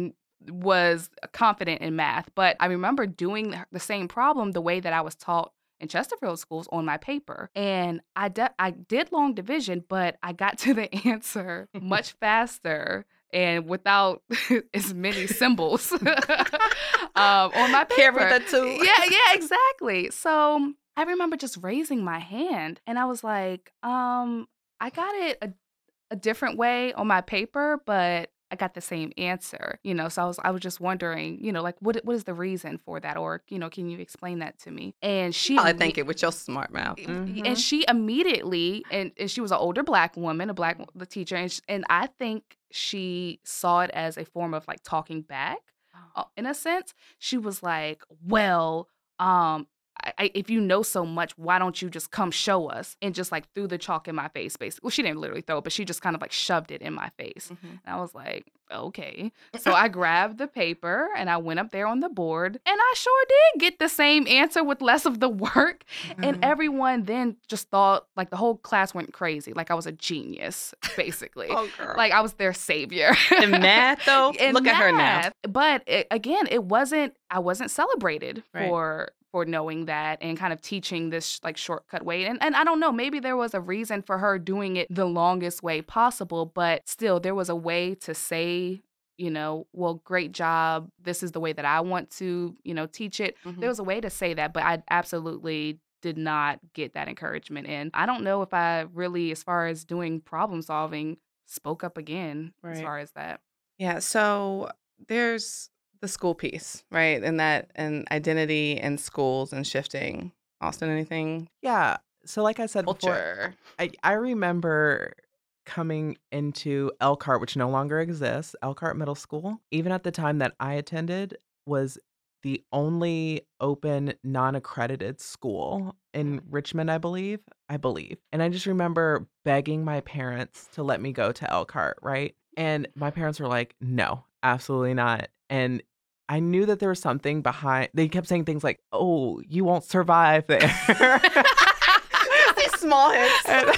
was confident in math but i remember doing the same problem the way that i was taught in chesterfield schools on my paper and i de- i did long division but i got to the answer much faster and without as many symbols um, on my paper Carry that too. yeah, yeah, exactly. So I remember just raising my hand and I was like, um, I got it a, a different way on my paper, but I got the same answer, you know. So I was I was just wondering, you know, like what what is the reason for that, or you know, can you explain that to me? And she, I think it with your smart mouth. Mhm. and she immediately, and, and she was an older black woman, a black the teacher, and sh- and I think she saw it as a form of like talking back uh, in a sense she was like well um I, if you know so much why don't you just come show us and just like threw the chalk in my face basically well she didn't literally throw it but she just kind of like shoved it in my face Mhm. and i was like okay so i grabbed the paper and i went up there on the board and i sure did get the same answer with less of the work and Mhm. everyone then just thought like the whole class went crazy like i was a genius basically Oh, girl. like i was their savior in math, though, in look at her now. math. But it, again, it wasn't. I wasn't celebrated Right. for for knowing that and kind of teaching this like shortcut way. And and I don't know. Maybe there was a reason for her doing it the longest way possible. But still, there was a way to say. You know, well, great job. This is the way that I want to, you know, teach it. Mhm. There was a way to say that, but I absolutely did not get that encouragement. And I don't know if I really, as far as doing problem solving, spoke up again as far as that. Yeah. So there's the school piece, right? And that and identity and schools and shifting. Austin, anything? Yeah. So, like I said before, I, I remember coming into Elkhardt, which no longer exists, Elkhardt Middle School, even at the time that I attended, was the only open non accredited school in mm. Richmond, I believe. I believe. And I just remember begging my parents to let me go to Elkhardt, right? And my parents were like, no, absolutely not. And I knew that there was something behind. They kept saying things like, "Oh, you won't survive there." These small hits. and,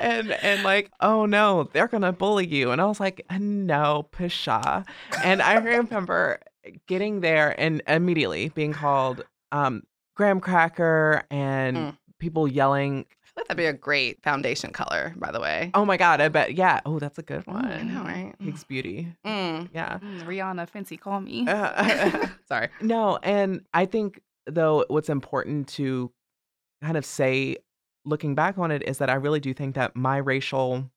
and and like, oh no, they're gonna bully you. And I was like, no, Pshaw. And I remember getting there and immediately being called um graham cracker and Mm. people yelling. I feel like that'd be a great foundation color, by the way. Oh my god, I bet. Yeah. Oh, that's a good one. I know, right? Higgs Beauty. Mm. Yeah. Mm, Rihanna Fancy Call Me. Uh, Sorry. No, and I think though what's important to kind of say looking back on it is that I really do think that my racial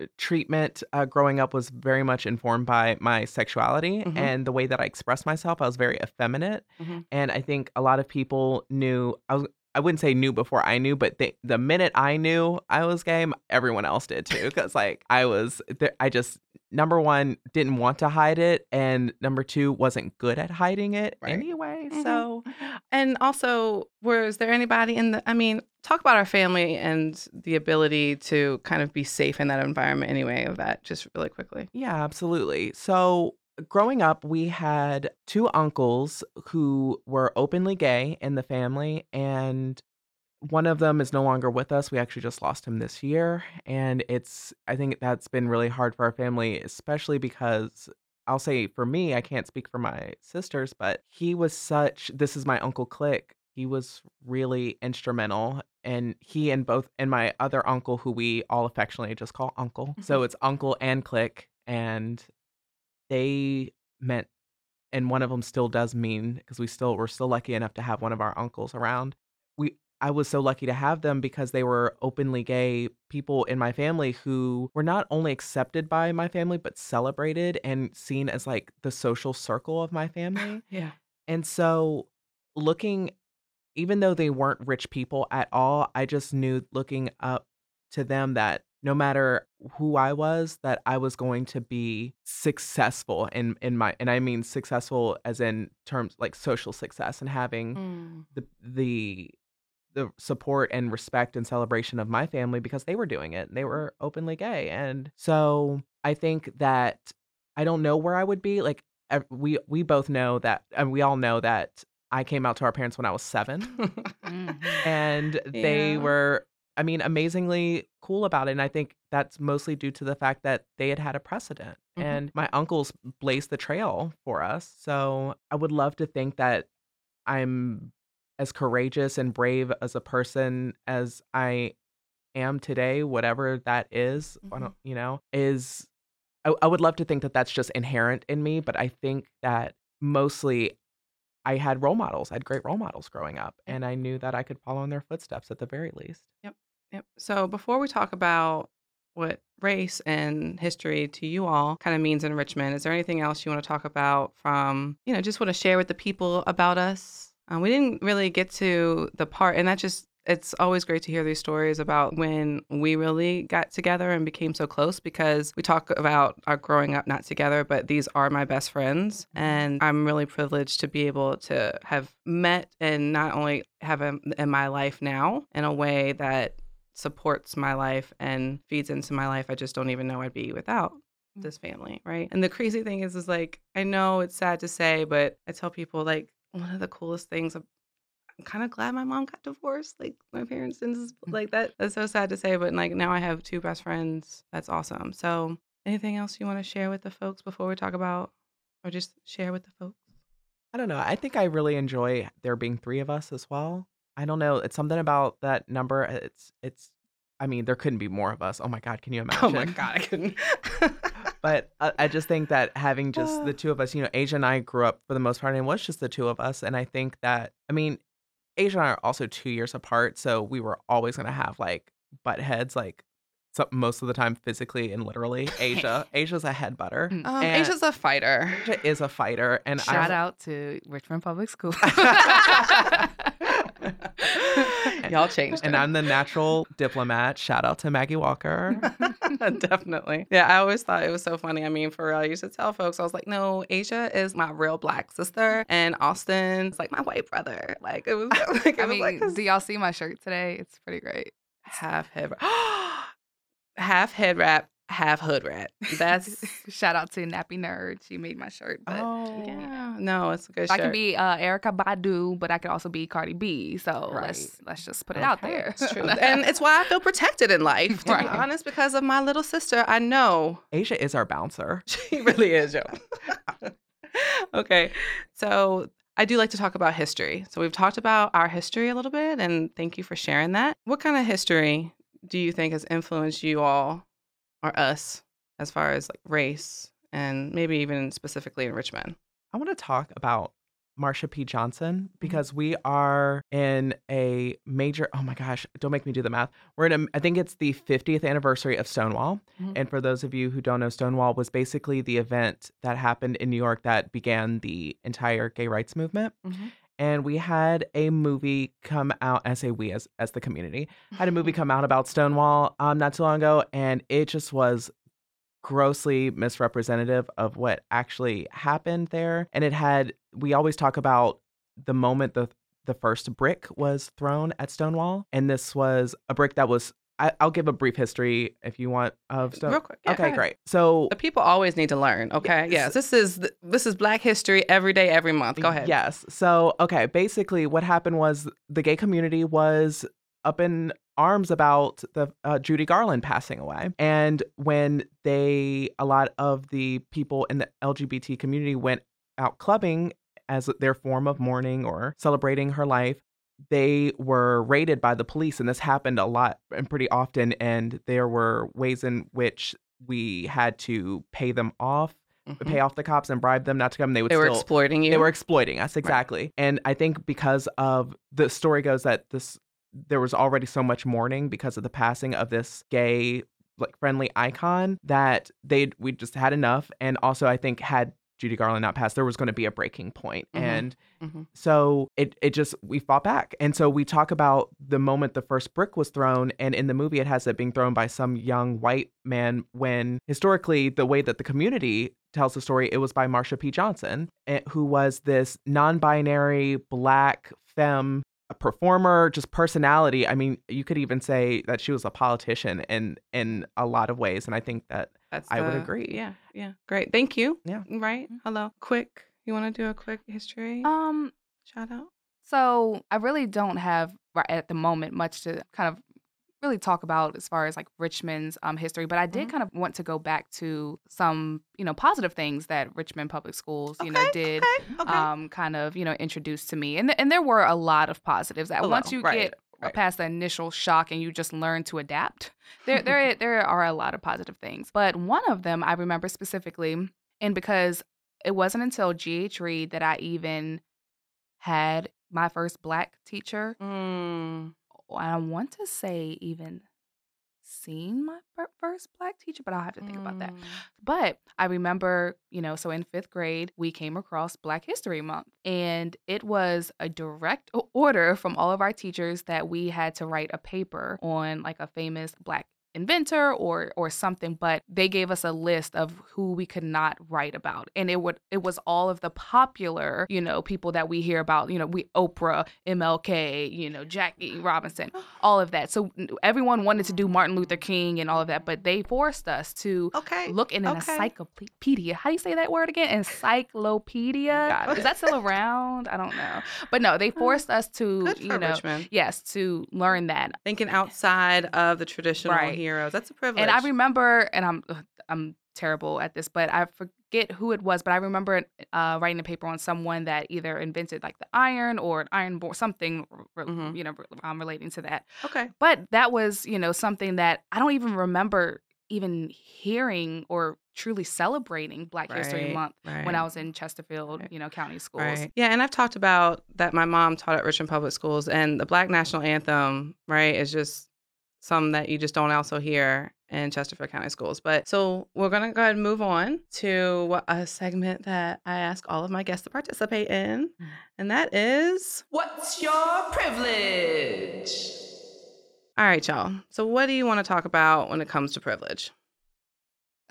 uh, treatment uh, growing up was very much informed by my sexuality Mhm. and the way that I expressed myself. I was very effeminate, Mhm. and I think a lot of people knew. I was. I wouldn't say knew before I knew, but they, the minute I knew I was gay, everyone else did too. Because like I was, there, I just number one didn't want to hide it, and number two wasn't good at hiding it Right. anyway. Mhm. So And also, was there anybody in the? I mean, talk about our family and the ability to kind of be safe in that environment. Anyway, of that, just really quickly. Yeah, absolutely. So, growing up, we had two uncles who were openly gay in the family, and one of them is no longer with us. We actually just lost him this year. And it's, I think that's been really hard for our family, especially because I'll say for me, I can't speak for my sisters, but he was such, this is my Uncle Click. He was really instrumental. And he and both, and my other uncle, who we all affectionately just call Uncle. Mm-hmm. So it's Uncle and Click. And they meant and one of them still does mean because we still we're still lucky enough to have one of our uncles around we i was so lucky to have them because they were openly gay people in my family who were not only accepted by my family but celebrated and seen as like the social circle of my family Yeah. and so looking even though they weren't rich people at all i just knew looking up to them that no matter who I was, that I was going to be successful in in my and I mean successful as in terms like social success and having Mm. the the the support and respect and celebration of my family because they were doing it. They were openly gay. And so I think that I don't know where I would be. Like we we both know that and we all know that I came out to our parents when I was 7 Mhm. and they Yeah. were i mean amazingly cool about it and i think that's mostly due to the fact that they had had a precedent Mhm. and my uncles blazed the trail for us so i would love to think that i'm as courageous and brave as a person as i am today whatever that is Mhm. don't, you know is I, I would love to think that that's just inherent in me but i think that mostly I had role models. I had great role models growing up, and I knew that I could follow in their footsteps at the very least. Yep. So before we talk about what race and history to you all kind of means in Richmond, is there anything else you want to talk about from, you know, just want to share with the people about us? Um, we didn't really get to the part, and that just, it's always great to hear these stories about when we really got together and became so close because we talk about our growing up not together, but these are my best friends. And I'm really privileged to be able to have met and not only have them in my life now in a way that supports my life and feeds into my life. I just don't even know I'd be without mm. this family, right? And the crazy thing is, is like I know it's sad to say, but I tell people like one of the coolest things. I'm kind of glad my mom got divorced. Like my parents didn't mm. like that. That's so sad to say, but like now I have two best friends. That's awesome. So, anything else you want to share with the folks before we talk about, or just share with the folks? I don't know. I think I really enjoy there being three of us as well. I don't know. It's something about that number. It's it's. I mean, there couldn't be more of us. Oh my god, can you imagine? Oh my god, I couldn't. But uh, I just think that having just the two of us, you know, Asia and I grew up for the most part, and it was just the two of us. And I think that, I mean, Asia and I are also two years apart, so we were always gonna have like butt heads, like so, most of the time physically and literally. Asia, Asia's a head butter. Mm. Um, And- Asia's a fighter. Asia is a fighter, and Shout I, out to Richmond Public School. Y'all changed and it. I'm the natural diplomat. Shout out to Maggie Walker. Definitely. Yeah, I always thought it was so funny. I mean, for real, I used to tell folks, I was like, no, Asia is my real black sister, and Austin's like my white brother. Like, it was like, it I was like mean, do y'all see my shirt today? It's pretty great. half head wrap. half head wrap, half hood rat. That's, Shout out to Nappy Nerd. She made my shirt. But oh, yeah, no, it's a good I shirt. can be uh, Erykah Badu, but I could also be Cardi B. So let's let's just put it out there. It's true. and it's why I feel protected in life, to Right. be honest, because of my little sister. I know Asia is our bouncer. She really is, yo. okay. So I do like to talk about history. So we've talked about our history a little bit, and thank you for sharing that. What kind of history do you think has influenced you all or us as far as like race and maybe even specifically in Richmond? I want to talk about Marsha P. Johnson because we are in a major. Oh my gosh, don't make me do the math. We're in a. I think it's the 50th anniversary of Stonewall. Mhm. And for those of you who don't know, Stonewall was basically the event that happened in New York that began the entire gay rights movement. Mhm. And we had a movie come out. I say we as as the community had a movie come out about Stonewall um not too long ago, and it just was grossly misrepresentative of what actually happened there. And it had we always talk about the moment the the first brick was thrown at Stonewall, and this was a brick that was. I, I'll give a brief history if you want of stuff. Real quick. Yeah, okay, great. So The people always need to learn. Okay. Yes. Yes. This is this is Black History every day, every month. Go ahead. Yes. So, okay, basically what happened was the gay community was up in arms about the uh, Judy Garland passing away. And when they a lot of the people in the LGBT community went out clubbing as their form of mourning or celebrating her life, they were raided by the police and this happened a lot and pretty often and there were ways in which we had to pay them off Mhm. pay off the cops and bribe them not to come. They would They were exploiting you. they were exploiting us exactly. And I think because of the story goes that this there was already so much mourning because of the passing of this gay like friendly icon that they we just had enough. And also I think had Judy Garland not passed, there was going to be a breaking point. Mhm. And Mhm. so it it just we fought back. And so we talk about the moment the first brick was thrown and in the movie it has it being thrown by some young white man when historically the way that the community tells the story it was by Marsha P. Johnson eh, who was this non-binary black femme a performer just personality. I mean, you could even say that she was a politician in in a lot of ways and I think that That's I would agree. Yeah, yeah. Great. Thank you. Yeah. Right. Hello. Quick. You want to do a quick history Um, shout out? So I really don't have right at the moment much to kind of really talk about as far as like Richmond's um, history, but I did Mhm. kind of want to go back to some you know positive things that Richmond Public Schools you know did Okay. Okay. um kind of you know introduced to me, and th- and there were a lot of positives. That Hello, once you right, get right. past the initial shock and you just learn to adapt, there there there are a lot of positive things. But one of them I remember specifically, and because it wasn't until GH Reid that I even had my first black teacher. Mm. I want to say even seen my first black teacher, but I'll have to think about that. Mm. But I remember, you know, so in fifth grade, we came across Black History Month, and it was a direct order from all of our teachers that we had to write a paper on like a famous black inventor or or something but they gave us a list of who we could not write about and it would it was all of the popular you know people that we hear about you know we Oprah MLK you know Jackie Robinson all of that so everyone wanted to do Martin Luther King and all of that but they forced us to Okay. look in an okay. encyclopedia. How do you say that word again? Encyclopedia. Is that still around? I don't know. But no, they forced us to, Good you know, Richmond. yes, to learn that. Thinking outside of the traditional Right. Heroes. That's a privilege. And I remember, and I'm I'm terrible at this, but I forget who it was. But I remember uh, writing a paper on someone that either invented like the iron or an iron board, something, Mhm. you know, um, relating to that. Okay. But that was, you know, something that I don't even remember even hearing or truly celebrating Black History Right, Month when I was in Chesterfield, Right. you know, county schools. Right. Yeah, and I've talked about that my mom taught at Richmond Public Schools and the Black National Anthem, right, is just some that you just don't also hear in Chesterfield County Schools. But so we're gonna go ahead and move on to a segment that I ask all of my guests to participate in. Mm. And that is What's your privilege? All right, y'all. So what do you want to talk about when it comes to privilege?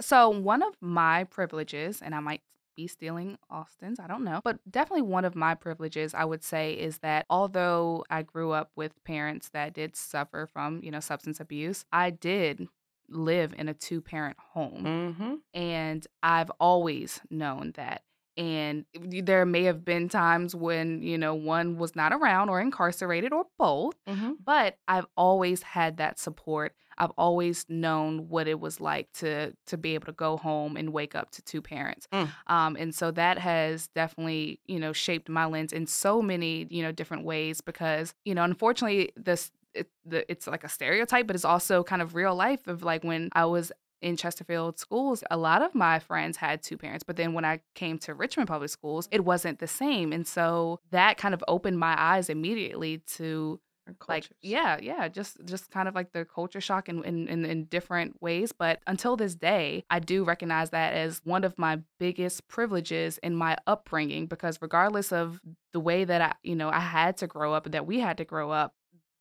So, one of my privileges, and I might be stealing Austin's, I don't know, but definitely one of my privileges, I would say, is that although I grew up with parents that did suffer from, you know, substance abuse, I did live in a two parent home. Mm-hmm. And I've always known that. And there may have been times when, you know, one was not around or incarcerated or both Mm-hmm. but I've always had that support. I've always known what it was like to to be able to go home and wake up to two parents. Mm. Um, and so that has definitely, you know, shaped my lens in so many, you know, different ways because, you know, unfortunately this it, the, it's like a stereotype, but it's also kind of real life of like when I was in Chesterfield schools, a lot of my friends had two parents. But then when I came to Richmond Public Schools, it wasn't the same. And so that kind of opened my eyes immediately to like yeah yeah just just kind of like the culture shock in, in in in different ways but until this day i do recognize that as one of my biggest privileges in my upbringing because regardless of the way that i you know i had to grow up that we had to grow up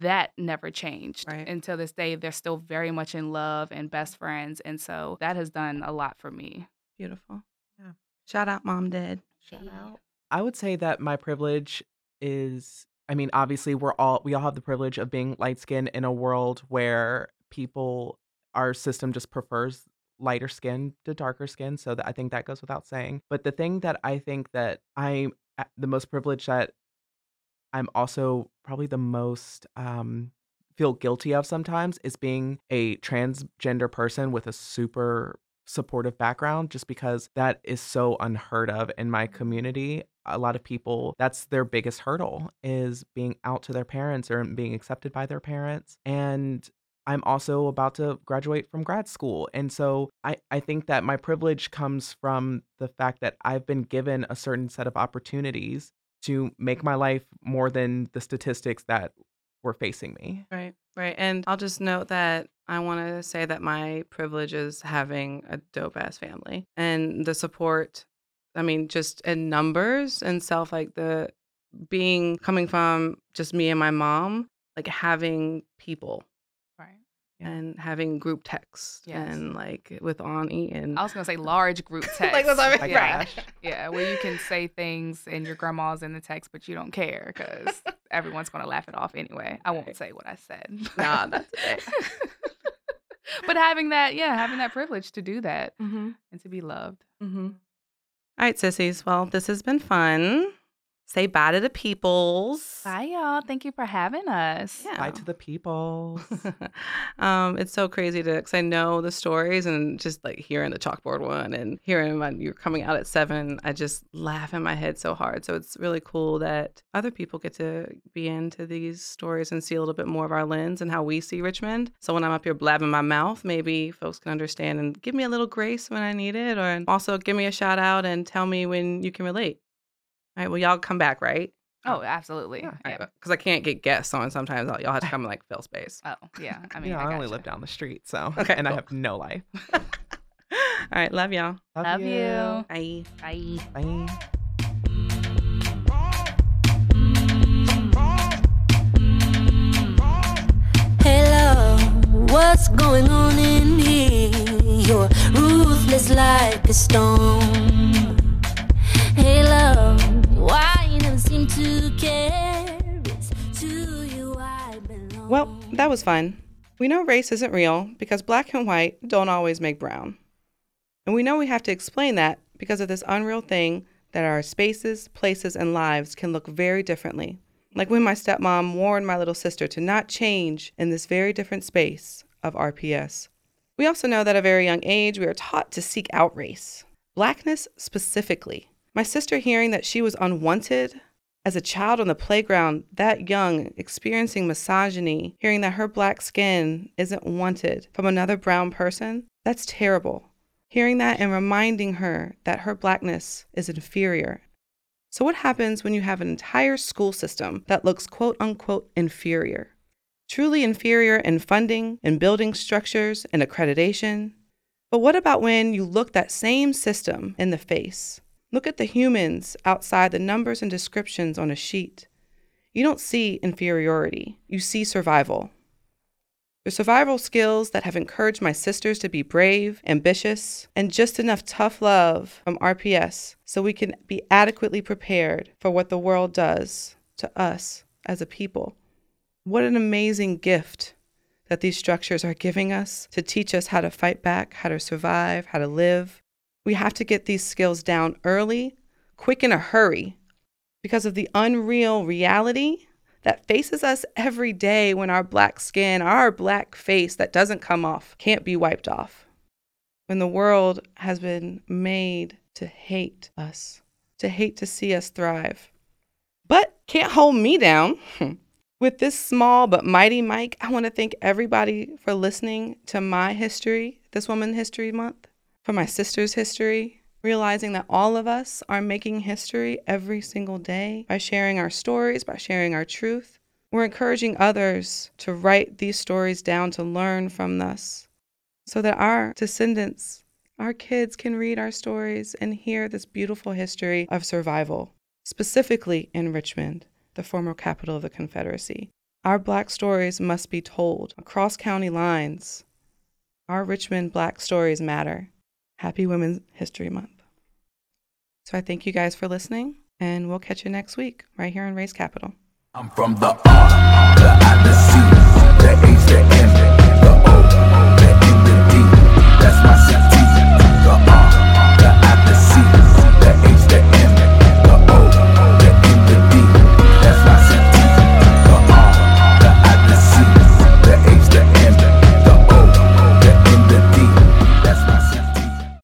that never changed Right. until this day they're still very much in love and best friends and so that has done a lot for me Beautiful. Yeah. Shout out, mom, dad. Shout out. I would say that my privilege is I mean, obviously we're all we all have the privilege of being light skinned in a world where people our system just prefers lighter skin to darker skin. So that I think that goes without saying. But the thing that I think that I'm uh, the most privileged that I'm also probably the most um feel guilty of sometimes is being a transgender person with a super supportive background just because that is so unheard of in my community. A lot of people that's their biggest hurdle is being out to their parents or being accepted by their parents and i'm also about to graduate from grad school and so i, I think that my privilege comes from the fact that i've been given a certain set of opportunities to make my life more than the statistics that were facing me Right, right. And I'll just note that I want to say that my privilege is having a dope ass family and the support. I mean, just in numbers and self, like the being coming from just me and my mom, like having people right and having group texts Yes. and like with Ani and i was gonna say large group texts. Like, that's what I mean, yeah. Ash. Yeah, where you can say things and your grandma's in the text, but you don't care because everyone's gonna laugh it off anyway. I won't say what I said. Nah, that's okay. but having that, yeah, having that privilege to do that mm-hmm. and to be loved. Mm-hmm. All right, sissies. Well, this has been fun. Say bye to the peoples. Bye, y'all. Thank you for having us. Yeah. bye to the people um, it's so crazy to because I know the stories and just like hearing the chalkboard one and hearing when you're coming out at seven, I just laugh in my head so hard. So it's really cool that other people get to be into these stories and see a little bit more of our lens and how we see Richmond. So when I'm up here blabbing my mouth, maybe folks can understand and give me a little grace when I need it, or also give me a shout out and tell me when you can relate. All right, well, y'all come back, right? Oh, oh absolutely. Yeah. Yeah. Because I can't get guests on. Sometimes I'll, y'all have to come and like fill space. Oh, yeah. I mean, yeah, I, only gotcha. live down the street, so Okay, and I have no life. All right, love y'all. Love you. Bye. Bye. Bye. Hello, what's going on in here? You're ruthless like a storm. Hey, love, why you never seem to care? Well, that was fun. We know race isn't real because black and white don't always make brown. And we know we have to explain that because of this unreal thing that our spaces, places, and lives can look very differently. Like when my stepmom warned my little sister to not change in this very different space of RPS. We also know that at a very young age, we are taught to seek out race, blackness specifically. My sister hearing that she was unwanted as a child on the playground, that young, experiencing misogyny, hearing that her black skin isn't wanted from another brown person, that's terrible. hearing that and reminding her that her blackness is inferior. So, what happens when you have an entire school system that looks quote unquote inferior? Truly inferior in funding, in building structures, and accreditation? But what about when you look that same system in the face? Look at the humans outside the numbers and descriptions on a sheet. You don't see inferiority, you see survival. The survival skills that have encouraged my sisters to be brave, ambitious, and just enough tough love from RPS so we can be adequately prepared for what the world does to us as a people. What an amazing gift that these structures are giving us to teach us how to fight back, how to survive, how to live. We have to get these skills down early, quick in a hurry, because of the unreal reality that faces us every day when our black skin, our black face that doesn't come off, can't be wiped off. When the world has been made to hate us, to hate to see us thrive. But can't hold me down. With this small but mighty mic, I want to thank everybody for listening to my history, this Woman History Month, for my sister's history, realizing that all of us are making history every single day by sharing our stories, by sharing our truth. We're encouraging others to write these stories down to learn from us so that our descendants, our kids, can read our stories and hear this beautiful history of survival, specifically in Richmond, the former capital of the Confederacy. Our Black stories must be told across county lines. Our Richmond Black stories matter. Happy Women's History Month. So I thank you guys for listening, and we'll catch you next week right here on Race Capital. I'm from the R, the I, the C, the H, the M, the O, the N, the D. That's my